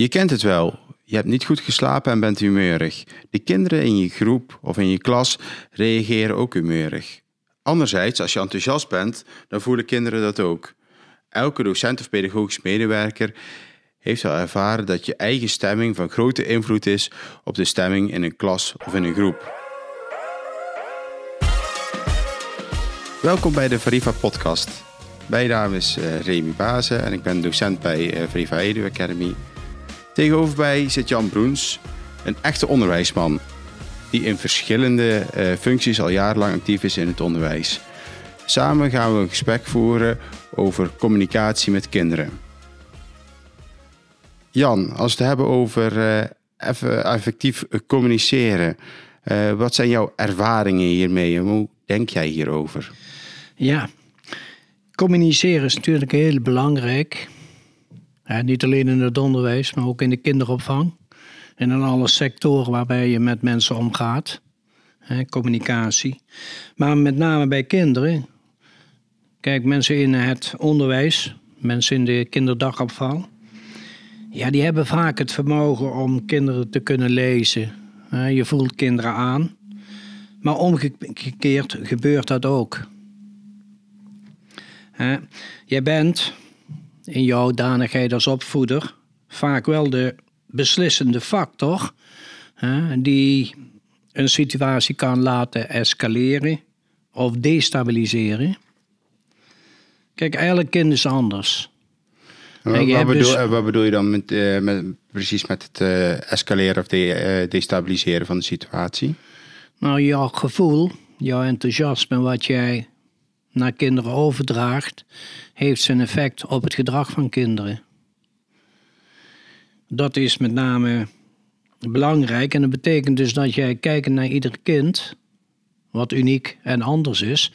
Je kent het wel. Je hebt niet goed geslapen en bent humeurig. De kinderen in je groep of in je klas reageren ook humeurig. Anderzijds, als je enthousiast bent, dan voelen kinderen dat ook. Elke docent of pedagogisch medewerker heeft al ervaren dat je eigen stemming van grote invloed is op de stemming in een klas of in een groep. Welkom bij de Variva podcast. Mijn naam is uh, Remy Bazen en ik ben docent bij uh, Variva Edu Academy. Tegenover mij zit Jan Broens, een echte onderwijsman die in verschillende uh, functies al jarenlang actief is in het onderwijs. Samen gaan we een gesprek voeren over communicatie met kinderen. Jan, als we het hebben over even effectief communiceren, wat zijn jouw ervaringen hiermee en hoe denk jij hierover? Ja, communiceren is natuurlijk heel belangrijk. Niet alleen in het onderwijs, maar ook in de kinderopvang. En in alle sectoren waarbij je met mensen omgaat. communicatie. Maar met name bij kinderen. Kijk, mensen in het onderwijs, mensen in de kinderdagopvang. Ja, die hebben vaak het vermogen om kinderen te kunnen lezen. je voelt kinderen aan. Maar omgekeerd gebeurt dat ook. Jij bent in jouw danigheid als opvoeder vaak wel de beslissende factor die een situatie kan laten escaleren of destabiliseren. Kijk, elk kind is anders. Wat, wat, bedoel, dus- wat, bedoel, je dan met, uh, met precies met het uh, escaleren of de, uh, destabiliseren van de situatie? Nou, jouw gevoel, jouw enthousiasme, wat jij naar kinderen overdraagt, heeft zijn effect op het gedrag van kinderen. Dat is met name belangrijk en dat betekent dus dat jij kijkt naar ieder kind, wat uniek en anders is,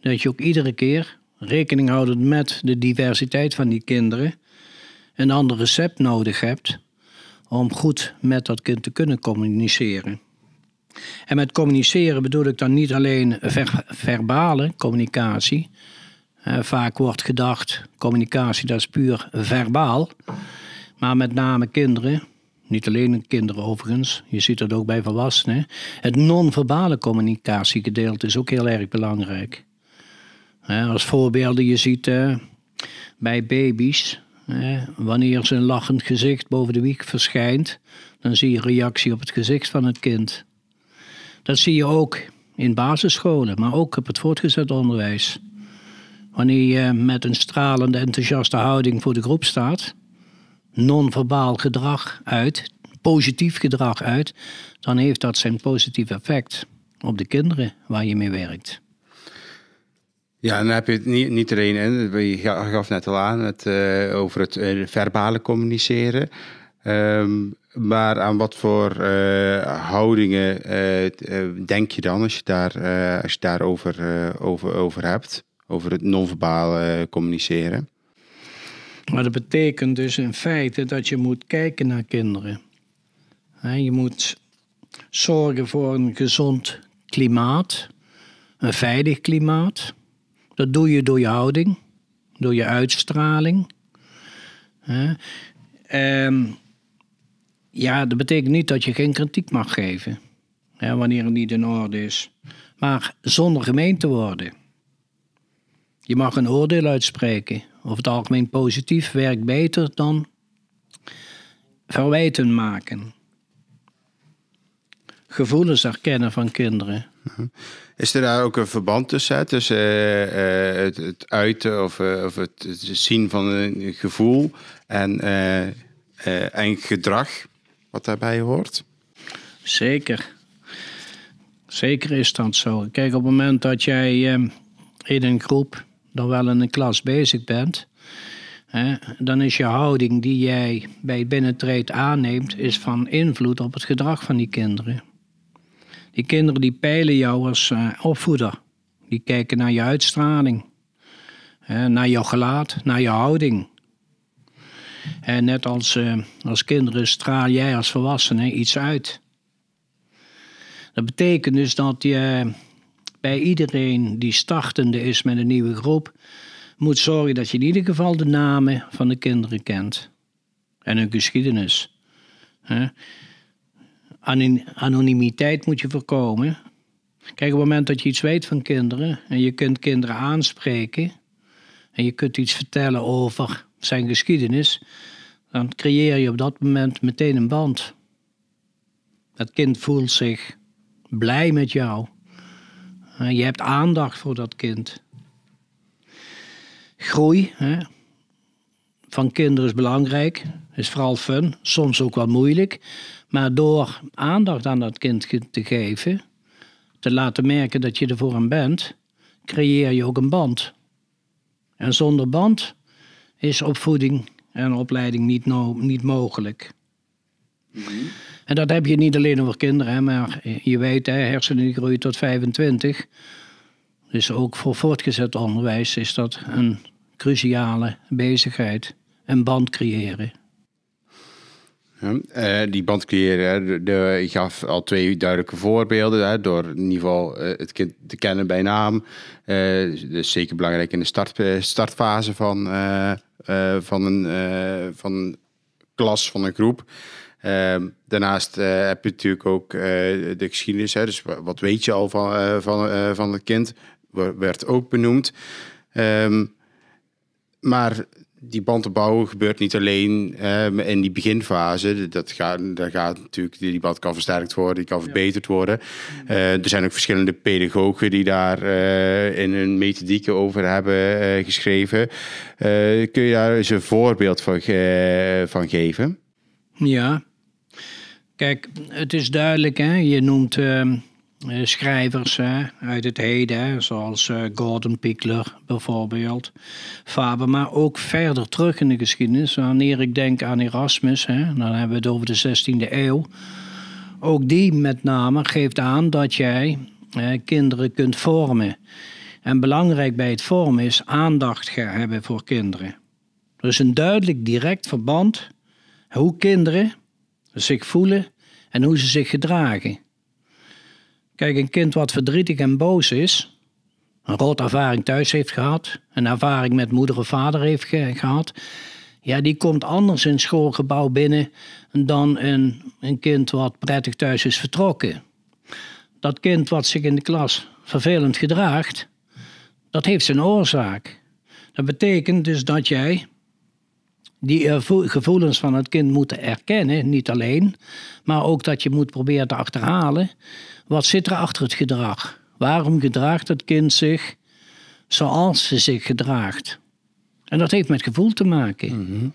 dat je ook iedere keer rekening houdend met de diversiteit van die kinderen een ander recept nodig hebt om goed met dat kind te kunnen communiceren. En met communiceren bedoel ik dan niet alleen verbale communicatie. vaak wordt gedacht, communicatie dat is puur verbaal. Maar met name kinderen, niet alleen kinderen overigens, je ziet dat ook bij volwassenen. Het non-verbale communicatiegedeelte is ook heel erg belangrijk. als voorbeelden je ziet bij baby's, wanneer ze een lachend gezicht boven de wieg verschijnt, dan zie je reactie op het gezicht van het kind. Dat zie je ook in basisscholen, maar ook op het voortgezet onderwijs. Wanneer je met een stralende, enthousiaste houding voor de groep staat, non-verbaal gedrag uit, positief gedrag uit, dan heeft dat zijn positief effect op de kinderen waar je mee werkt. Ja, dan heb je het niet, niet alleen, je gaf net al aan, het, uh, over het uh, verbale communiceren. Um, maar aan wat voor uh, houdingen uh, denk je dan als je, daar, als je daarover over, over hebt? Over het non-verbaal communiceren? Maar dat betekent dus in feite dat je moet kijken naar kinderen. je moet zorgen voor een gezond klimaat, een veilig klimaat. Dat doe je door je houding, door je uitstraling. Um, ja, dat betekent niet dat je geen kritiek mag geven. wanneer het niet in orde is. Maar zonder gemeen te worden. Je mag een oordeel uitspreken. Over het algemeen positief werkt beter dan verwijten maken. Gevoelens herkennen van kinderen. Mhm. Is er daar ook een verband tussen? Tussen uh, uh, het, uiten of, uh, of het, het, zien van een gevoel en, en gedrag? Wat daarbij hoort? Zeker. Zeker is dat zo. Kijk, op het moment dat jij eh, in een groep, dan wel in een klas bezig bent, dan is je houding die jij bij het binnentreed aanneemt, is van invloed op het gedrag van die kinderen. Die kinderen die peilen jou als uh, opvoeder. Die kijken naar je uitstraling, naar jouw gelaat, naar je houding. En net als, uh, als kinderen straal jij als volwassene iets uit. Dat betekent dus dat je bij iedereen die startende is met een nieuwe groep, moet zorgen dat je in ieder geval de namen van de kinderen kent. en hun geschiedenis. Anonimiteit moet je voorkomen. Kijk, op het moment dat je iets weet van kinderen en je kunt kinderen aanspreken en je kunt iets vertellen over zijn geschiedenis, dan creëer je op dat moment meteen een band. Dat kind voelt zich blij met jou. Je hebt aandacht voor dat kind. Groei hè, van kinderen is belangrijk, is vooral fun, soms ook wat moeilijk. Maar door aandacht aan dat kind te geven, te laten merken dat je er voor hem bent, creëer je ook een band. En zonder band is opvoeding en opleiding niet, niet mogelijk. Mhm. En dat heb je niet alleen over kinderen, hè, maar je weet, hè, hersenen groeien tot 25. Dus ook voor voortgezet onderwijs is dat een cruciale bezigheid. Een band creëren. Uh, die band creëren, de, ik gaf al twee duidelijke voorbeelden. Hè, door in ieder geval uh, het kind te kennen bij naam. Uh, dus zeker belangrijk in de start, startfase van, van, een, van klas, van een groep. Ehm, daarnaast heb je natuurlijk ook de geschiedenis. Hè, dus wat weet je al van, van, van het kind? Werd ook benoemd. Um, maar die band bouwen gebeurt niet alleen um, in die beginfase. Dat gaat, daar gaat natuurlijk, die band kan versterkt worden, die kan verbeterd worden. Uh, er zijn ook verschillende pedagogen die daar uh, in hun methodieken over hebben uh, geschreven. kun je daar eens een voorbeeld van, van geven? Ja, kijk, het is duidelijk, hè? je noemt eh, schrijvers uit het heden, zoals uh, Gordon Pickler bijvoorbeeld, Faber, maar ook verder terug in de geschiedenis. Wanneer ik denk aan Erasmus, hè, dan hebben we het over de 16e eeuw. Ook die met name geeft aan dat jij kinderen kunt vormen. En belangrijk bij het vormen is aandacht hebben voor kinderen. Er is een duidelijk direct verband hoe kinderen zich voelen en hoe ze zich gedragen. Kijk, een kind wat verdrietig en boos is, een rot ervaring thuis heeft gehad, een ervaring met moeder of vader heeft gehad, ja, die komt anders in het schoolgebouw binnen dan een, een kind wat prettig thuis is vertrokken. Dat kind wat zich in de klas vervelend gedraagt, dat heeft zijn oorzaak. Dat betekent dus dat jij die gevoelens van het kind moet erkennen, niet alleen, maar ook dat je moet proberen te achterhalen wat zit er achter het gedrag? Waarom gedraagt het kind zich zoals ze zich gedraagt? En dat heeft met gevoel te maken. Mhm.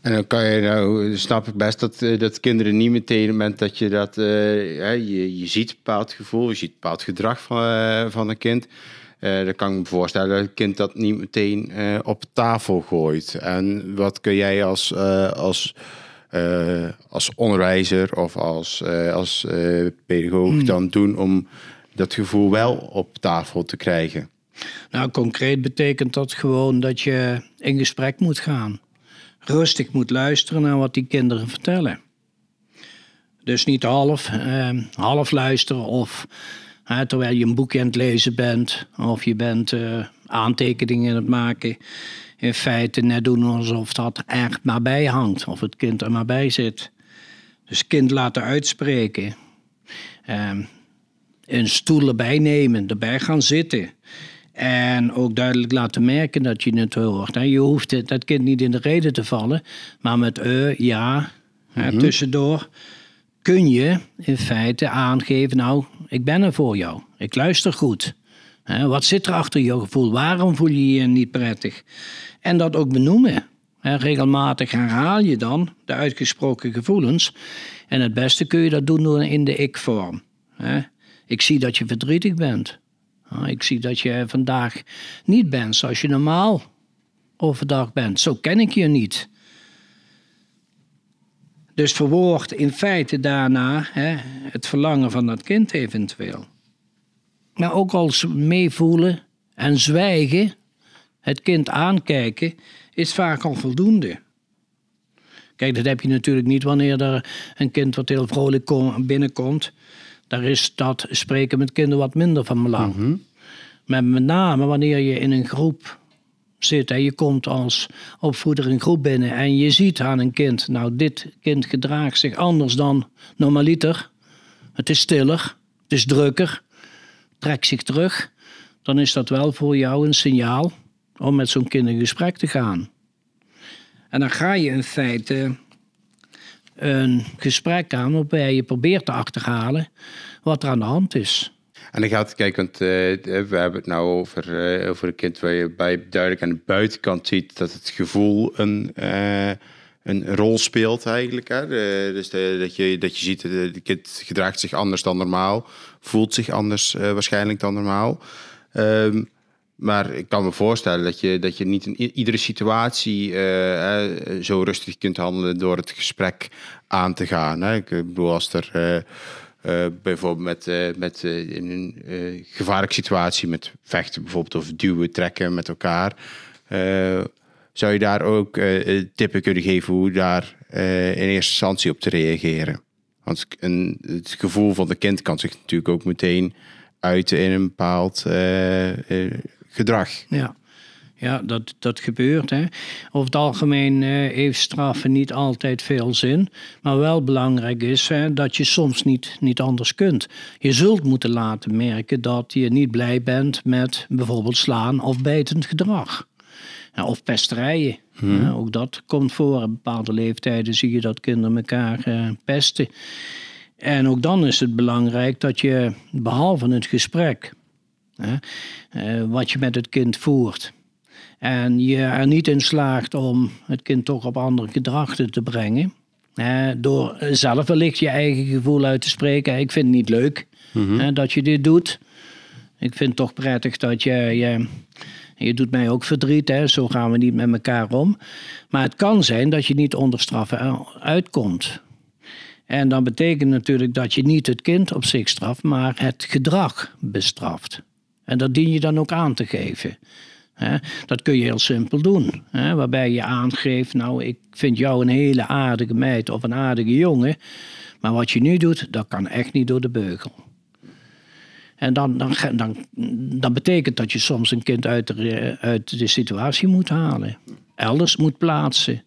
En dan kan je nou, snap ik best dat, eh, dat kinderen niet meteen, op het moment dat je dat, ja, je, je ziet een bepaald gevoel, je ziet een bepaald gedrag van, uh, van een kind. Uh, dan kan ik me voorstellen dat het kind dat niet meteen op tafel gooit. En wat kun jij als, als uh, als onderwijzer of als, uh, als uh, pedagoog hmm. dan doen om dat gevoel wel op tafel te krijgen? Nou, concreet betekent dat gewoon dat je in gesprek moet gaan. Rustig moet luisteren naar wat die kinderen vertellen. Dus niet half, half luisteren of terwijl je een boekje aan het lezen bent of je bent aantekeningen aan het maken in feite net doen alsof dat er maar bij hangt. Of het kind er maar bij zit. Dus kind laten uitspreken. Ehm, een stoel erbij nemen, erbij gaan zitten. En ook duidelijk laten merken dat je het hoort. Je hoeft dat kind niet in de reden te vallen, maar met uh, ja, mm tussendoor kun je in feite aangeven: Nou, ik ben er voor jou. Ik luister goed. Wat zit er achter je gevoel? Waarom voel je je niet prettig? En dat ook benoemen. regelmatig herhaal je dan de uitgesproken gevoelens. En het beste kun je dat doen in de ik-vorm. Ik zie dat je verdrietig bent. Ik zie dat je vandaag niet bent zoals je normaal overdag bent. Zo ken ik je niet. Dus verwoord in feite daarna het verlangen van dat kind eventueel. Maar ook als meevoelen en zwijgen het kind aankijken, is vaak al voldoende. Kijk, dat heb je natuurlijk niet wanneer er een kind wat heel vrolijk binnenkomt. Daar is dat spreken met kinderen wat minder van belang. Mhm. Maar met name wanneer je in een groep zit en je komt als opvoeder een groep binnen en je ziet aan een kind, nou dit kind gedraagt zich anders dan normaliter. Het is stiller, het is drukker, trekt zich terug. Dan is dat wel voor jou een signaal om met zo'n kind in gesprek te gaan. En dan ga je in feite een gesprek aan waarbij je probeert te achterhalen wat er aan de hand is. En dan gaat, kijk, want uh, we hebben het nou over, uh, over een kind waar je bij duidelijk aan de buitenkant ziet dat het gevoel een, uh, een rol speelt eigenlijk. Hè? Dus dat, je, dat je ziet het kind gedraagt zich anders dan normaal, voelt zich anders waarschijnlijk dan normaal. Um, maar ik kan me voorstellen dat je, dat je niet in iedere situatie zo rustig kunt handelen door het gesprek aan te gaan. Hè? Ik bedoel, als er uh, bijvoorbeeld met, met in een gevaarlijke situatie, met vechten bijvoorbeeld of duwen, trekken met elkaar. zou je daar ook tippen kunnen geven hoe daar in eerste instantie op te reageren? Want het gevoel van de kind kan zich natuurlijk ook meteen uiten in een bepaald gedrag. Ja. Ja, dat, dat gebeurt. Hè. Over het algemeen uh, heeft straffen niet altijd veel zin. Maar wel belangrijk is hè, dat je soms niet, niet anders kunt. Je zult moeten laten merken dat je niet blij bent met bijvoorbeeld slaan of bijtend gedrag. Of pesterijen. Hmm. Ja, ook dat komt voor. Op bepaalde leeftijden zie je dat kinderen elkaar uh, pesten. En ook dan is het belangrijk dat je, behalve het gesprek, uh, wat je met het kind voert, en je er niet in slaagt om het kind toch op andere gedragingen te brengen. door zelf wellicht je eigen gevoel uit te spreken. Ik vind het niet leuk mhm. dat je dit doet. Ik vind het toch prettig dat je, je. Je doet mij ook verdriet, hè? zo gaan we niet met elkaar om. Maar het kan zijn dat je niet onder straffen uitkomt. En dan betekent natuurlijk dat je niet het kind op zich straft, maar het gedrag bestraft. En dat dien je dan ook aan te geven. Dat kun je heel simpel doen. Waarbij je aangeeft, nou ik vind jou een hele aardige meid of een aardige jongen. Maar wat je nu doet, dat kan echt niet door de beugel. En dan, dan, dan, dan betekent dat je soms een kind uit de, uit de situatie moet halen. Elders moet plaatsen.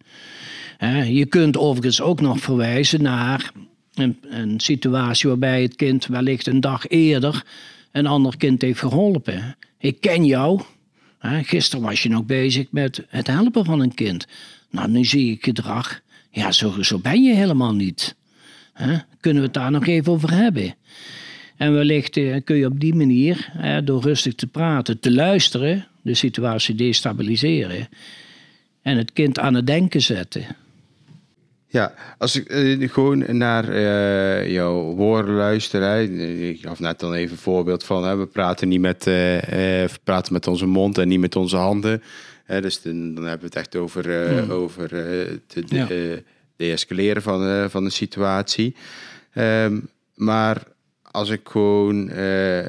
Je kunt overigens ook nog verwijzen naar een, een situatie waarbij het kind wellicht een dag eerder een ander kind heeft geholpen. Ik ken jou, Gisteren was je nog bezig met het helpen van een kind. Nou, nu zie ik gedrag. Ja, zo, zo ben je helemaal niet. Kunnen we het daar nog even over hebben? En wellicht eh, kun je op die manier, door rustig te praten, te luisteren, de situatie destabiliseren en het kind aan het denken zetten. Ja, als ik uh, gewoon naar uh, jouw woorden luister, hè, ik gaf net dan even een voorbeeld van, hè, we praten niet met, uh, we praten met onze mond en niet met onze handen. Hè, dus dan, dan hebben we het echt over, hmm. over het de, de-escaleren van, van de situatie. Um, maar als ik gewoon uh, in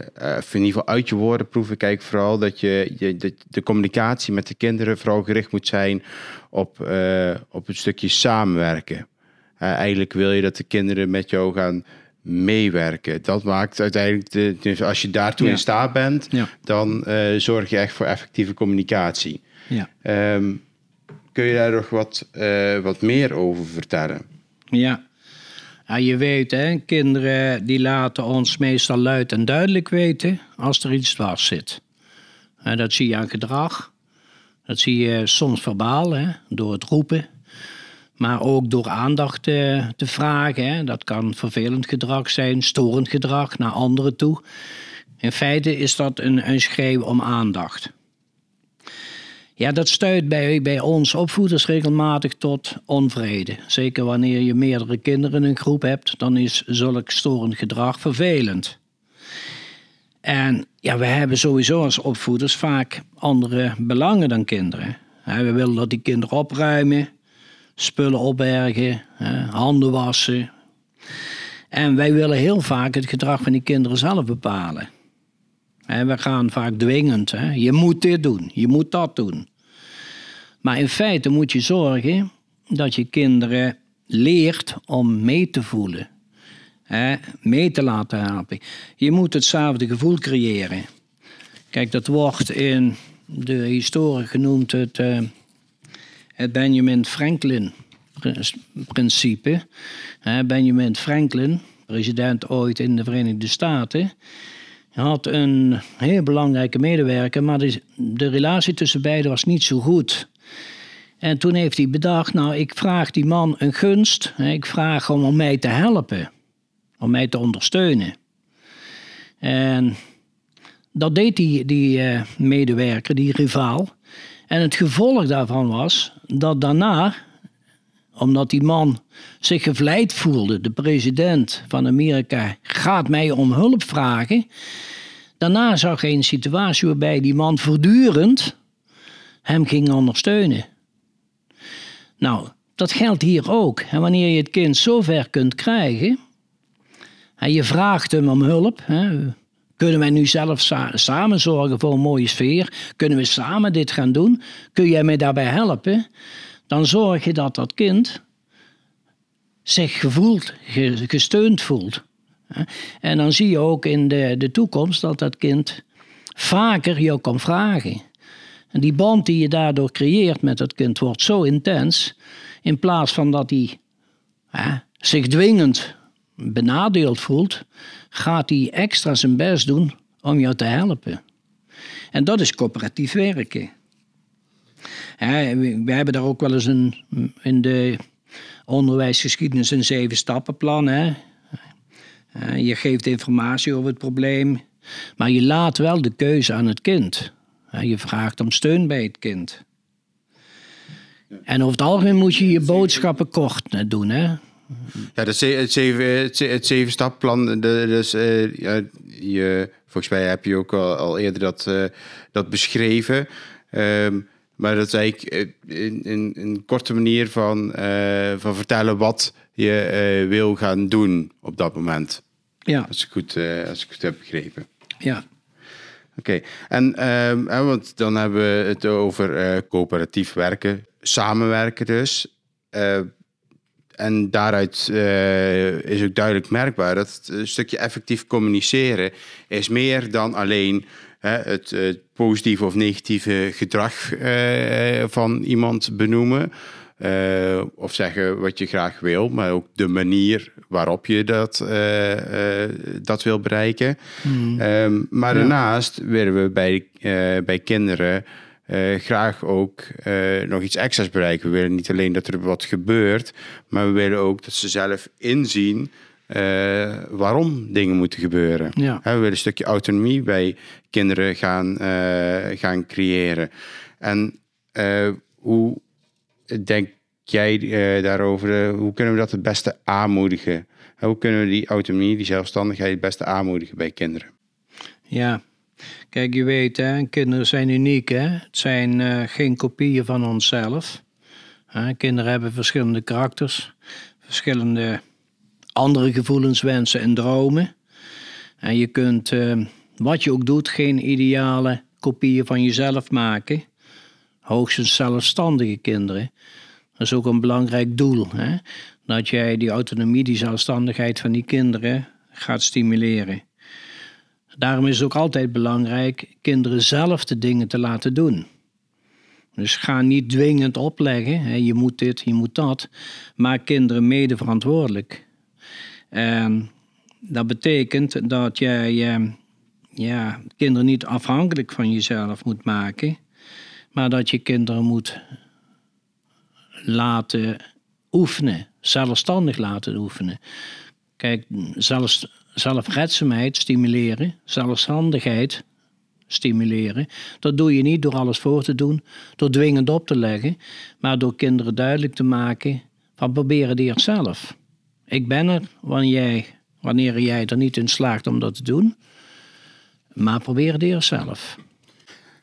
ieder geval uit je woorden proef, kijk vooral dat je, je de, de, communicatie met de kinderen vooral gericht moet zijn op, uh, op een stukje samenwerken. Uh, eigenlijk wil je dat de kinderen met jou gaan meewerken. Dat maakt uiteindelijk, de, dus als je daartoe in staat bent, dan zorg je echt voor effectieve communicatie. Ja. Um, kun je daar nog wat, wat meer over vertellen? Ja, ja, je weet, hè, kinderen die laten ons meestal luid en duidelijk weten als er iets dwars zit. En dat zie je aan gedrag. Dat zie je soms verbaal, hè, door het roepen. Maar ook door aandacht te, te vragen. Dat kan vervelend gedrag zijn, storend gedrag naar anderen toe. In feite is dat een, een schreeuw om aandacht. Ja, dat stuit bij, bij ons opvoeders regelmatig tot onvrede. Zeker wanneer je meerdere kinderen in een groep hebt, dan is zulk storend gedrag vervelend. En ja, we hebben sowieso als opvoeders vaak andere belangen dan kinderen. We willen dat die kinderen opruimen, spullen opbergen, handen wassen. En wij willen heel vaak het gedrag van die kinderen zelf bepalen. We gaan vaak dwingend. Je moet dit doen, je moet dat doen. Maar in feite moet je zorgen dat je kinderen leert om mee te voelen. Mee te laten helpen. Je moet hetzelfde gevoel creëren. Kijk, dat wordt in de historie genoemd het, het Benjamin Franklin-principe. Benjamin Franklin, president ooit in de Verenigde Staten, had een heel belangrijke medewerker, maar de, de relatie tussen beiden was niet zo goed. En toen heeft hij bedacht, nou ik vraag die man een gunst, ik vraag hem om mij te helpen, om mij te ondersteunen. En dat deed die, die uh, medewerker, die rivaal. En het gevolg daarvan was dat daarna, omdat die man zich gevleid voelde, de president van Amerika gaat mij om hulp vragen. Daarna zag hij een situatie waarbij die man voortdurend hem ging ondersteunen. Nou, dat geldt hier ook. En wanneer je het kind zover kunt krijgen, en je vraagt hem om hulp, kunnen wij nu zelf samen zorgen voor een mooie sfeer? Kunnen we samen dit gaan doen? Kun jij mij daarbij helpen? Dan zorg je dat dat kind zich gevoeld, gesteund voelt. En dan zie je ook in de, de toekomst dat dat kind vaker jou kan vragen. En die band die je daardoor creëert met het kind wordt zo intens, in plaats van dat hij hè, zich dwingend benadeeld voelt, gaat hij extra zijn best doen om jou te helpen. En dat is coöperatief werken. we hebben daar ook wel eens een, in de onderwijsgeschiedenis een zeven stappenplan. Hè? Je geeft informatie over het probleem, maar je laat wel de keuze aan het kind. Je vraagt om steun bij het kind. En over het algemeen moet je je boodschappen kort doen. Hè? Ja, dat het, zeven, het zeven stappenplan. Dus, uh, ja, je, volgens mij heb je ook al, al eerder dat, uh, dat beschreven. Um, maar dat is eigenlijk in, in, een korte manier van, uh, van vertellen wat je wil gaan doen op dat moment. Ja. Als ik goed, als ik goed heb begrepen. Ja. Oké, en um, want dan hebben we het over coöperatief werken, samenwerken dus. En daaruit uh, is ook duidelijk merkbaar dat het stukje effectief communiceren is meer dan alleen het, positieve of negatieve gedrag van iemand benoemen. Uh, of zeggen wat je graag wil, maar ook de manier waarop je dat, dat wil bereiken. Mm. Um, maar ja. daarnaast willen we bij, bij kinderen graag ook nog iets extra's bereiken. We willen niet alleen dat er wat gebeurt, maar we willen ook dat ze zelf inzien uh, waarom dingen moeten gebeuren. Ja. we willen een stukje autonomie bij kinderen gaan, gaan creëren. En hoe denk jij daarover? hoe kunnen we dat het beste aanmoedigen? Hoe kunnen we die autonomie, die zelfstandigheid het beste aanmoedigen bij kinderen? Ja, Kijk, je weet, hè, kinderen zijn uniek. Hè? Het zijn uh, geen kopieën van onszelf. Kinderen hebben verschillende karakters, verschillende andere gevoelens, wensen en dromen. En je kunt, wat je ook doet, geen ideale kopieën van jezelf maken. Hoogstens zelfstandige kinderen. Dat is ook een belangrijk doel. Hè? Dat jij die autonomie, die zelfstandigheid van die kinderen gaat stimuleren. Daarom is het ook altijd belangrijk kinderen zelf de dingen te laten doen. Dus ga niet dwingend opleggen, hè, je moet dit, je moet dat. Maak kinderen mede verantwoordelijk. En dat betekent dat jij eh, ja, kinderen niet afhankelijk van jezelf moet maken, maar dat je kinderen moet laten oefenen, zelfstandig laten oefenen. Kijk, zelfs zelfredzaamheid stimuleren, zelfstandigheid stimuleren. Dat doe je niet door alles voor te doen, door dwingend op te leggen, maar door kinderen duidelijk te maken van proberen die eerst zelf. Ik ben er wanneer jij, wanneer jij er niet in slaagt om dat te doen, maar probeer het eerst zelf.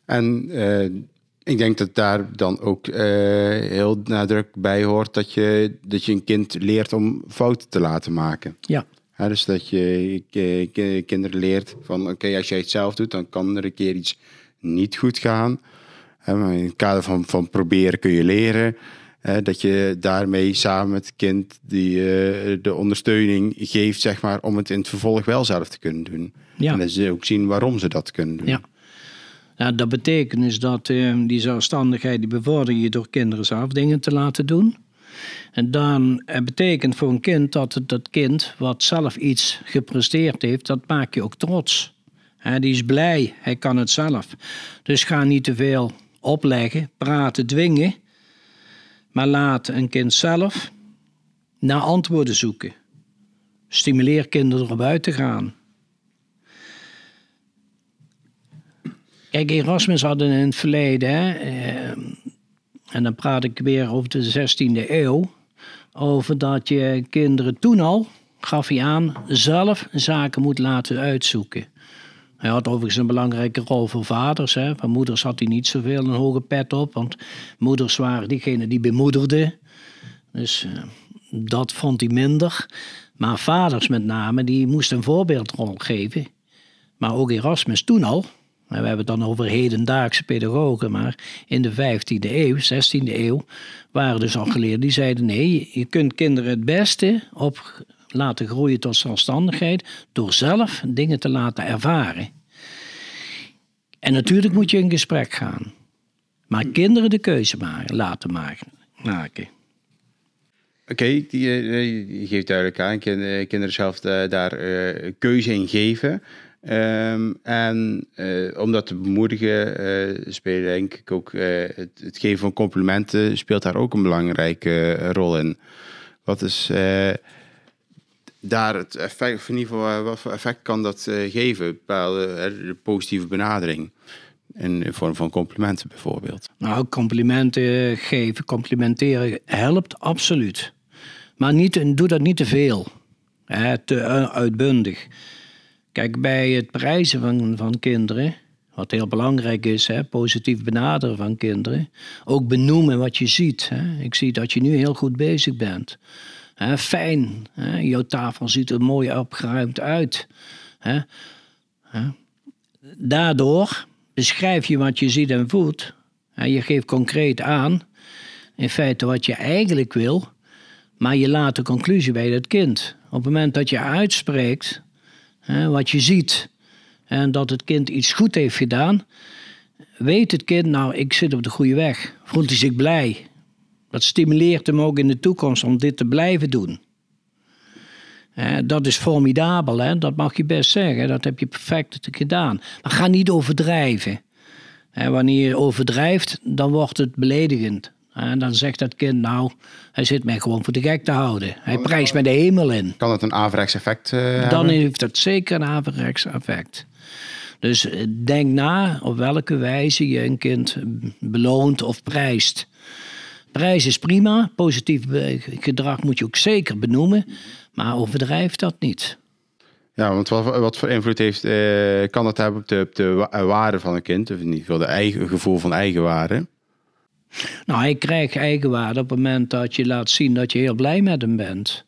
En uh, ik denk dat daar dan ook uh, heel nadruk bij hoort dat je, dat je een kind leert om fouten te laten maken. Ja. Ja, dus dat je kinderen leert van oké, als jij het zelf doet, dan kan er een keer iets niet goed gaan. Maar in het kader van, van proberen kun je leren. Dat je daarmee samen met het kind die, eh, de ondersteuning geeft, zeg maar, om het in het vervolg wel zelf te kunnen doen. Ja. En dat ze ook zien waarom ze dat kunnen doen. Ja. Nou, dat betekent dus dat uh, die zelfstandigheid die bevorder je door kinderen zelf dingen te laten doen. En dan het betekent voor een kind dat het dat kind wat zelf iets gepresteerd heeft, dat maak je ook trots. He, die is blij, hij kan het zelf. Dus ga niet te veel opleggen, praten, dwingen. Maar laat een kind zelf naar antwoorden zoeken. Stimuleer kinderen erop uit te gaan. Kijk, Erasmus had in het verleden, hè, eh, en dan praat ik weer over de 16e eeuw, over dat je kinderen toen al, gaf hij aan, zelf zaken moet laten uitzoeken. Hij had overigens een belangrijke rol voor vaders. Hè. Van moeders had hij niet zoveel een hoge pet op, want moeders waren diegene die bemoederden. Dus uh, dat vond hij minder. Maar vaders met name, die moesten een voorbeeldrol geven. Maar ook Erasmus toen al. We hebben het dan over hedendaagse pedagogen, maar in de 15e eeuw, 16e eeuw, waren dus al geleerden die zeiden: nee, je kunt kinderen het beste op laten groeien tot zelfstandigheid door zelf dingen te laten ervaren. En natuurlijk moet je in gesprek gaan, maar kinderen de keuze maken, laten maken. Oké, die, die, eh, geeft duidelijk aan, eh, kinderen zelf eh, daar keuze in geven. Um, en uh, om dat te bemoedigen, uh, speelt denk ik ook uh, het, geven van complimenten speelt daar ook een belangrijke rol in. Wat is daar het effect, in ieder geval, wat voor effect kan dat geven? Bepaalde positieve benadering. In, in vorm van complimenten bijvoorbeeld. Nou, complimenten geven, complimenteren helpt absoluut. Maar niet, doe dat niet te veel. Hè, te uitbundig. Kijk, bij het prijzen van, van kinderen, wat heel belangrijk is, hè, positief benaderen van kinderen. Ook benoemen wat je ziet. Hè. Ik zie dat je nu heel goed bezig bent. Hè, fijn, hè. jouw tafel ziet er mooi opgeruimd uit. Hè. Daardoor beschrijf je wat je ziet en voelt. Je geeft concreet aan, in feite wat je eigenlijk wil, maar je laat de conclusie bij het kind. Op het moment dat je uitspreekt hè, wat je ziet en dat het kind iets goed heeft gedaan, weet het kind, nou, ik zit op de goede weg. Voelt hij zich blij. Dat stimuleert hem ook in de toekomst om dit te blijven doen. dat is formidabel, hè? dat mag je best zeggen. Dat heb je perfect gedaan. Maar ga niet overdrijven. wanneer je overdrijft, dan wordt het beledigend. En dan zegt dat kind, nou, hij zit mij gewoon voor de gek te houden. Hij oh, prijst mij de hemel in. Kan het een averechts effect uh, Dan hebben? heeft dat zeker een averechts effect. Dus eh, denk na op welke wijze je een kind beloont of prijst. Prijs is prima, positief gedrag moet je ook zeker benoemen, maar overdrijf dat niet. Ja, want wat, wat voor invloed heeft, eh, kan dat hebben op de, op de waarde van een kind, of in ieder geval de eigen gevoel van eigenwaarde? Nou, hij krijgt eigenwaarde op het moment dat je laat zien dat je heel blij met hem bent.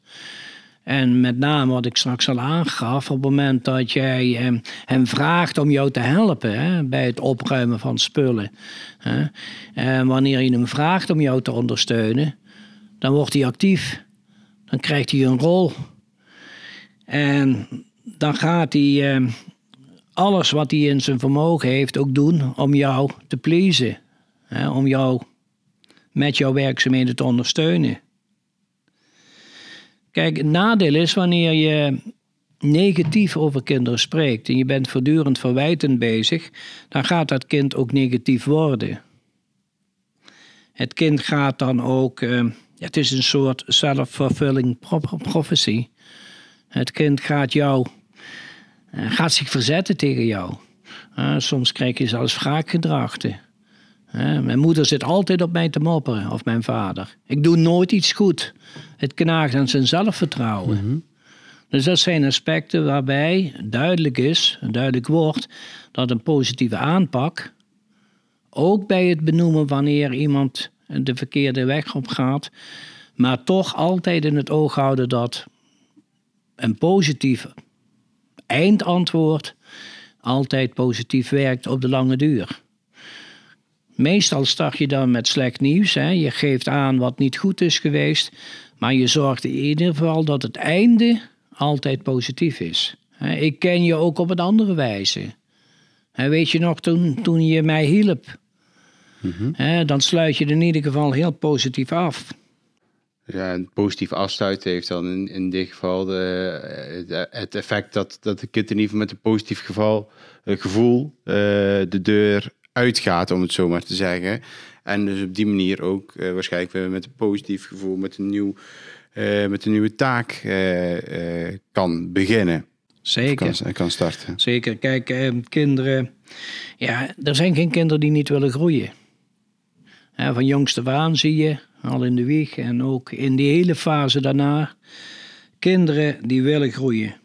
En met name wat ik straks al aangaf, op het moment dat jij hem, hem vraagt om jou te helpen hè, bij het opruimen van spullen. Hè, en wanneer je hem vraagt om jou te ondersteunen, dan wordt hij actief. Dan krijgt hij een rol. En dan gaat hij eh, alles wat hij in zijn vermogen heeft ook doen om jou te pleasen. Hè, om jou met jouw werkzaamheden te ondersteunen. Kijk, het nadeel is wanneer je negatief over kinderen spreekt en je bent voortdurend verwijtend bezig, dan gaat dat kind ook negatief worden. Het kind gaat dan ook, uh, het is een soort self-fulfilling prophecy. Het kind gaat jou, uh, gaat zich verzetten tegen jou. Uh, soms krijg je zelfs wraakgedragten mijn moeder zit altijd op mij te mopperen, of mijn vader. Ik doe nooit iets goed. Het knaagt aan zijn zelfvertrouwen. Mhm. Dus dat zijn aspecten waarbij duidelijk is, duidelijk wordt, dat een positieve aanpak, ook bij het benoemen wanneer iemand de verkeerde weg op gaat, maar toch altijd in het oog houden dat een positief eindantwoord altijd positief werkt op de lange duur. Meestal start je dan met slecht nieuws. Hè. Je geeft aan wat niet goed is geweest. Maar je zorgt in ieder geval dat het einde altijd positief is. Ik ken je ook op een andere wijze. weet je nog, toen, toen je mij hielp, Mhm. dan sluit je het in ieder geval heel positief af. Ja, een positief afsluiten heeft dan in, in dit geval de, de- het effect dat, dat de kind in ieder geval met een positief geval, eh, gevoel eh, de deur uitgaat, om het zo maar te zeggen. En dus op die manier ook eh, waarschijnlijk weer met een positief gevoel, met een, nieuw, eh, met een nieuwe taak eh, kan beginnen. Zeker. Kan, kan starten. Zeker. Kijk, eh, kinderen. Ja, er zijn geen kinderen die niet willen groeien. Van jongste aan zie je, al in de wieg en ook in die hele fase daarna. Kinderen die willen groeien.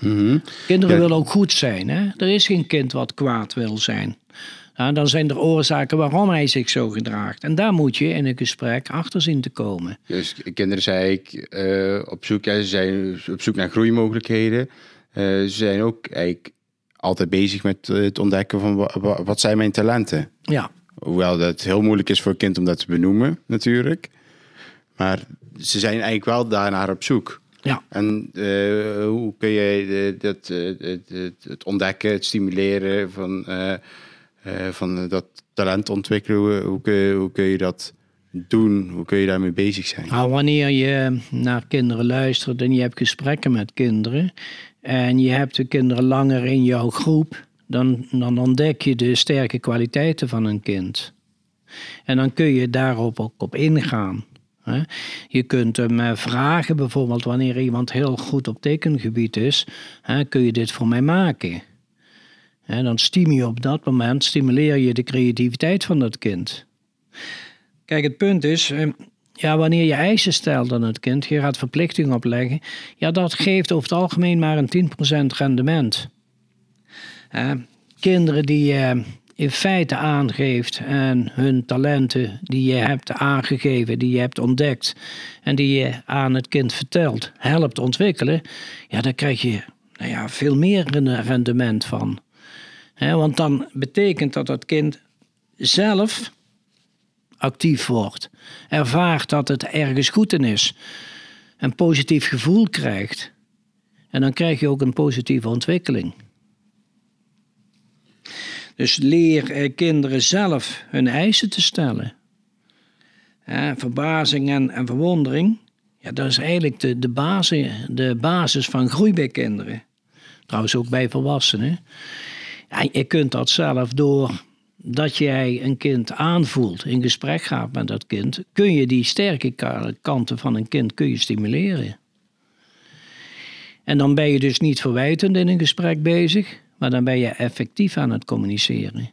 Mhm. Kinderen Ja. willen ook goed zijn. Hè? Er is geen kind wat kwaad wil zijn. Ja, dan zijn er oorzaken waarom hij zich zo gedraagt. En daar moet je in een gesprek achter zien te komen. Dus kinderen zei ik eh, op zoek, ja, ze zijn op zoek naar groeimogelijkheden. Eh, ze zijn ook eigenlijk altijd bezig met eh, het ontdekken van wa- wa- wat zijn mijn talenten. Ja, Hoewel dat heel moeilijk is voor een kind om dat te benoemen, natuurlijk. Maar ze zijn eigenlijk wel daarnaar op zoek. ja. En hoe kun je dat, het, het, het ontdekken, het stimuleren van, eh, eh, van dat talent ontwikkelen? Hoe, kun je, hoe je dat doen? Hoe kun je daarmee bezig zijn? Nou, wanneer je naar kinderen luistert en je hebt gesprekken met kinderen en je hebt de kinderen langer in jouw groep, dan, dan ontdek je de sterke kwaliteiten van een kind. En dan kun je daarop ook op ingaan. Je kunt hem eh, vragen, bijvoorbeeld wanneer iemand heel goed op tekengebied is, kun je dit voor mij maken? Hè, dan stimuleer je op dat moment stimuleer je de creativiteit van dat kind. Kijk, het punt is, eh, ja, wanneer je eisen stelt aan het kind, je gaat verplichtingen opleggen, ja, dat geeft over het algemeen maar een 10% rendement. Kinderen die je in feite aangeeft en hun talenten die je hebt aangegeven, die je hebt ontdekt en die je aan het kind vertelt, helpt ontwikkelen, ja, daar krijg je nou ja, veel meer rendement van. Want dan betekent dat dat kind zelf actief wordt, ervaart dat het ergens goed in is, een positief gevoel krijgt. En dan krijg je ook een positieve ontwikkeling. Dus leer eh, kinderen zelf hun eisen te stellen. Verbazing en, en verwondering, ja, dat is eigenlijk de, de, basis, de basis van groei bij kinderen. Trouwens ook bij volwassenen. Je kunt dat zelf door dat jij een kind aanvoelt, in gesprek gaat met dat kind, kun je die sterke ka- kanten van een kind kun je stimuleren. En dan ben je dus niet verwijtend in een gesprek bezig, maar dan ben je effectief aan het communiceren.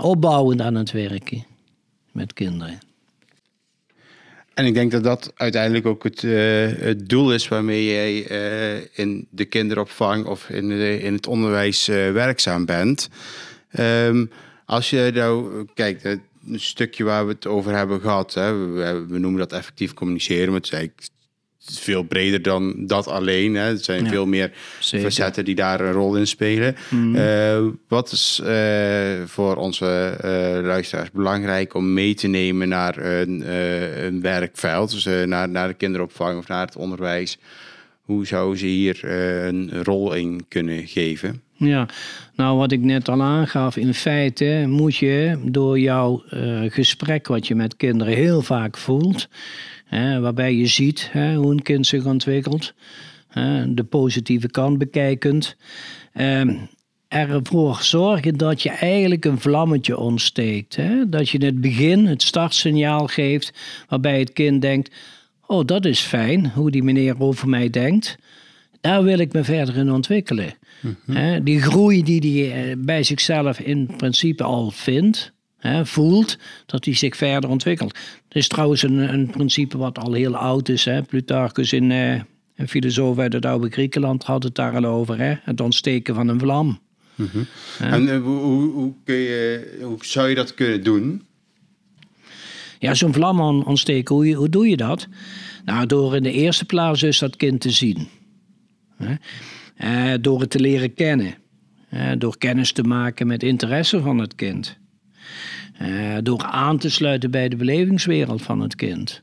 Opbouwend aan het werken met kinderen. En ik denk dat dat uiteindelijk ook het, eh, het doel is waarmee jij eh, in de kinderopvang of in, in het onderwijs eh, werkzaam bent. Ehm, als je nou kijkt, het stukje waar we het over hebben gehad, hè, we, noemen dat effectief communiceren, maar het is veel breder dan dat alleen. Hè. Er zijn Ja, veel meer zeker. facetten die daar een rol in spelen. Eh, wat is eh, voor onze eh, luisteraars belangrijk om mee te nemen naar een, een werkveld, dus naar, naar de kinderopvang of naar het onderwijs? Hoe zou ze hier een rol in kunnen geven? Ja, nou wat ik net al aangaf, in feite moet je door jouw gesprek wat je met kinderen heel vaak voelt, hè, waarbij je ziet hè, hoe een kind zich ontwikkelt, hè, de positieve kant bekijkend, ehm, ervoor zorgen dat je eigenlijk een vlammetje ontsteekt. Hè? Dat je in het begin het startsignaal geeft waarbij het kind denkt, oh dat is fijn hoe die meneer over mij denkt. Daar wil ik me verder in ontwikkelen. Hè, die groei die hij eh, bij zichzelf in principe al vindt, voelt, dat hij zich verder ontwikkelt. Dat is trouwens een, een principe wat al heel oud is. Hè. Plutarchus, in, eh, een filosoof uit het oude Griekenland, had het daar al over. Hè. Het ontsteken van een vlam. En eh, hoe, hoe, hoe, kun je, hoe zou je dat kunnen doen? Ja, zo'n vlam on- ontsteken, hoe, doe je dat? Nou, door in de eerste plaats dus dat kind te zien. Eh, door het te leren kennen. Door kennis te maken met interesse van het kind. Eh, door aan te sluiten bij de belevingswereld van het kind.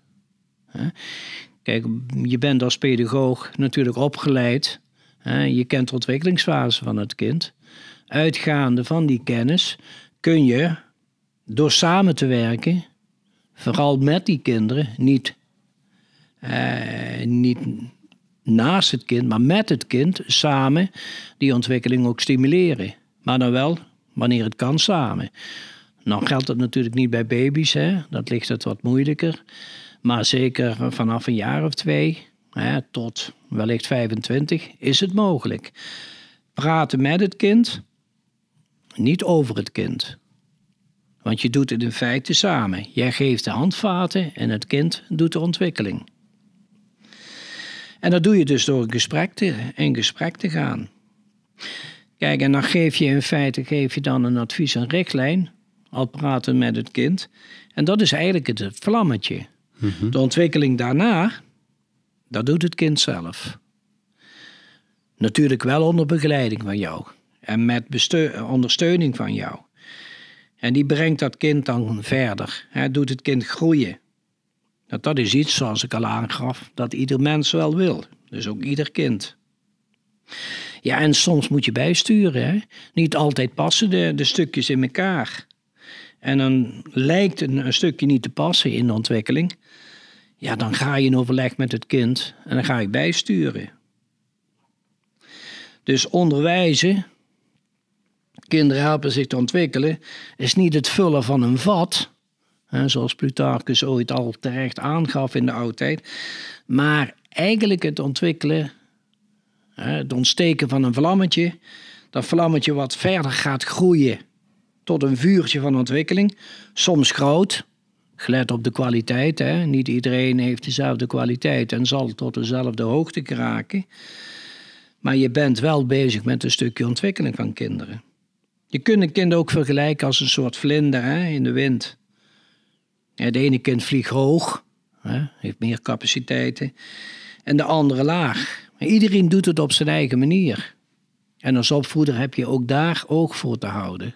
Kijk, je bent als pedagoog natuurlijk opgeleid. Je kent de ontwikkelingsfase van het kind. uitgaande van die kennis, kun je door samen te werken, vooral met die kinderen, niet, eh, niet naast het kind, maar met het kind samen die ontwikkeling ook stimuleren. Maar dan wel wanneer het kan samen. Nou geldt dat natuurlijk niet bij baby's, hè? dat ligt het wat moeilijker. Maar zeker vanaf een jaar of twee hè, tot wellicht 25 is het mogelijk. Praten met het kind, niet over het kind. Want je doet het in feite samen. Jij geeft de handvaten en het kind doet de ontwikkeling. En dat doe je dus door een gesprek te, in gesprek te gaan. Kijk, en dan geef je in feite geef je dan een advies en richtlijn, al praten met het kind. En dat is eigenlijk het vlammetje. Mhm. De ontwikkeling daarna, dat doet het kind zelf. Natuurlijk wel onder begeleiding van jou en met ondersteuning van jou. En die brengt dat kind dan verder. Hè, doet het kind groeien. Dat, dat is iets, zoals ik al aangaf, dat ieder mens wel wil. Dus ook ieder kind. Ja, en soms moet je bijsturen. Hè? Niet altijd passen de, de stukjes in elkaar. En dan lijkt een, stukje niet te passen in de ontwikkeling. Ja, dan ga je in overleg met het kind en dan ga je bijsturen. Dus onderwijzen, kinderen helpen zich te ontwikkelen, is niet het vullen van een vat, hè, zoals Plutarchus ooit al terecht aangaf in de oudheid, maar eigenlijk het ontwikkelen, hè, het ontsteken van een vlammetje, dat vlammetje wat verder gaat groeien tot een vuurtje van ontwikkeling, soms groot, gelet op de kwaliteit. Hè. Niet iedereen heeft dezelfde kwaliteit en zal tot dezelfde hoogte geraken. Maar je bent wel bezig met een stukje ontwikkeling van kinderen. Je kunt een kind ook vergelijken als een soort vlinder hè, in de wind. Het ene kind vliegt hoog, hè, heeft meer capaciteiten, en de andere laag. Maar iedereen doet het op zijn eigen manier. En als opvoeder heb je ook daar oog voor te houden.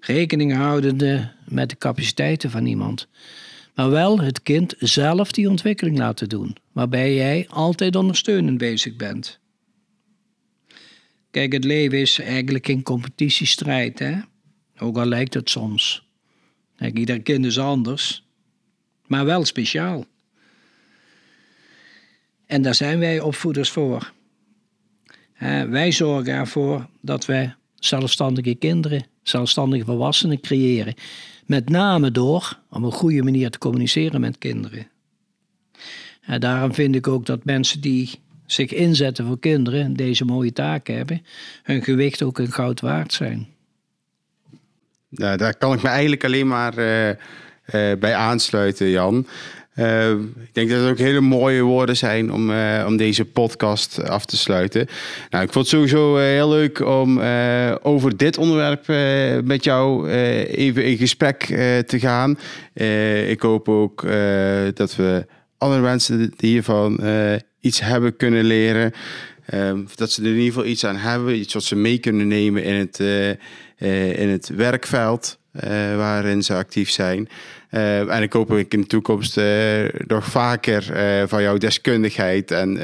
Rekening houdende met de capaciteiten van iemand. Maar wel het kind zelf die ontwikkeling laten doen, waarbij jij altijd ondersteunend bezig bent. Kijk, het leven is eigenlijk een competitiestrijd, hè? Ook al lijkt het soms. Ieder kind is anders, maar wel speciaal. En daar zijn wij opvoeders voor. wij zorgen ervoor dat wij zelfstandige kinderen, zelfstandige volwassenen creëren. Met name door op een goede manier te communiceren met kinderen. En daarom vind ik ook dat mensen die zich inzetten voor kinderen, deze mooie taken hebben, hun gewicht ook een goud waard zijn. Ja, daar kan ik me eigenlijk alleen maar uh, uh, bij aansluiten, Jan. Uh, ik denk dat het ook hele mooie woorden zijn om, uh, om deze podcast af te sluiten. Nou, ik vond het sowieso uh, heel leuk om over dit onderwerp met jou even in gesprek te gaan. ik hoop ook dat we alle mensen hiervan iets hebben kunnen leren. Um, dat ze er in ieder geval iets aan hebben, iets wat ze mee kunnen nemen in het, in het werkveld waarin ze actief zijn. En ik hoop dat ik in de toekomst nog vaker van jouw deskundigheid en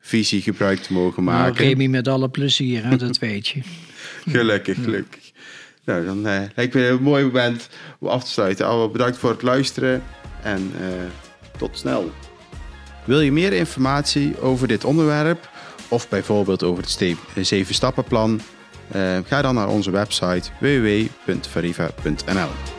visie gebruik te mogen nou, maken. Nou, Remy, met alle plezier, hè? dat weet je. gelukkig, gelukkig. Nou, dan lijkt me een mooi moment om af te sluiten. Allemaal bedankt voor het luisteren en tot snel. Wil je meer informatie over dit onderwerp of bijvoorbeeld over het 7 stappenplan? Uh, ga dan naar onze website www.veriva.nl.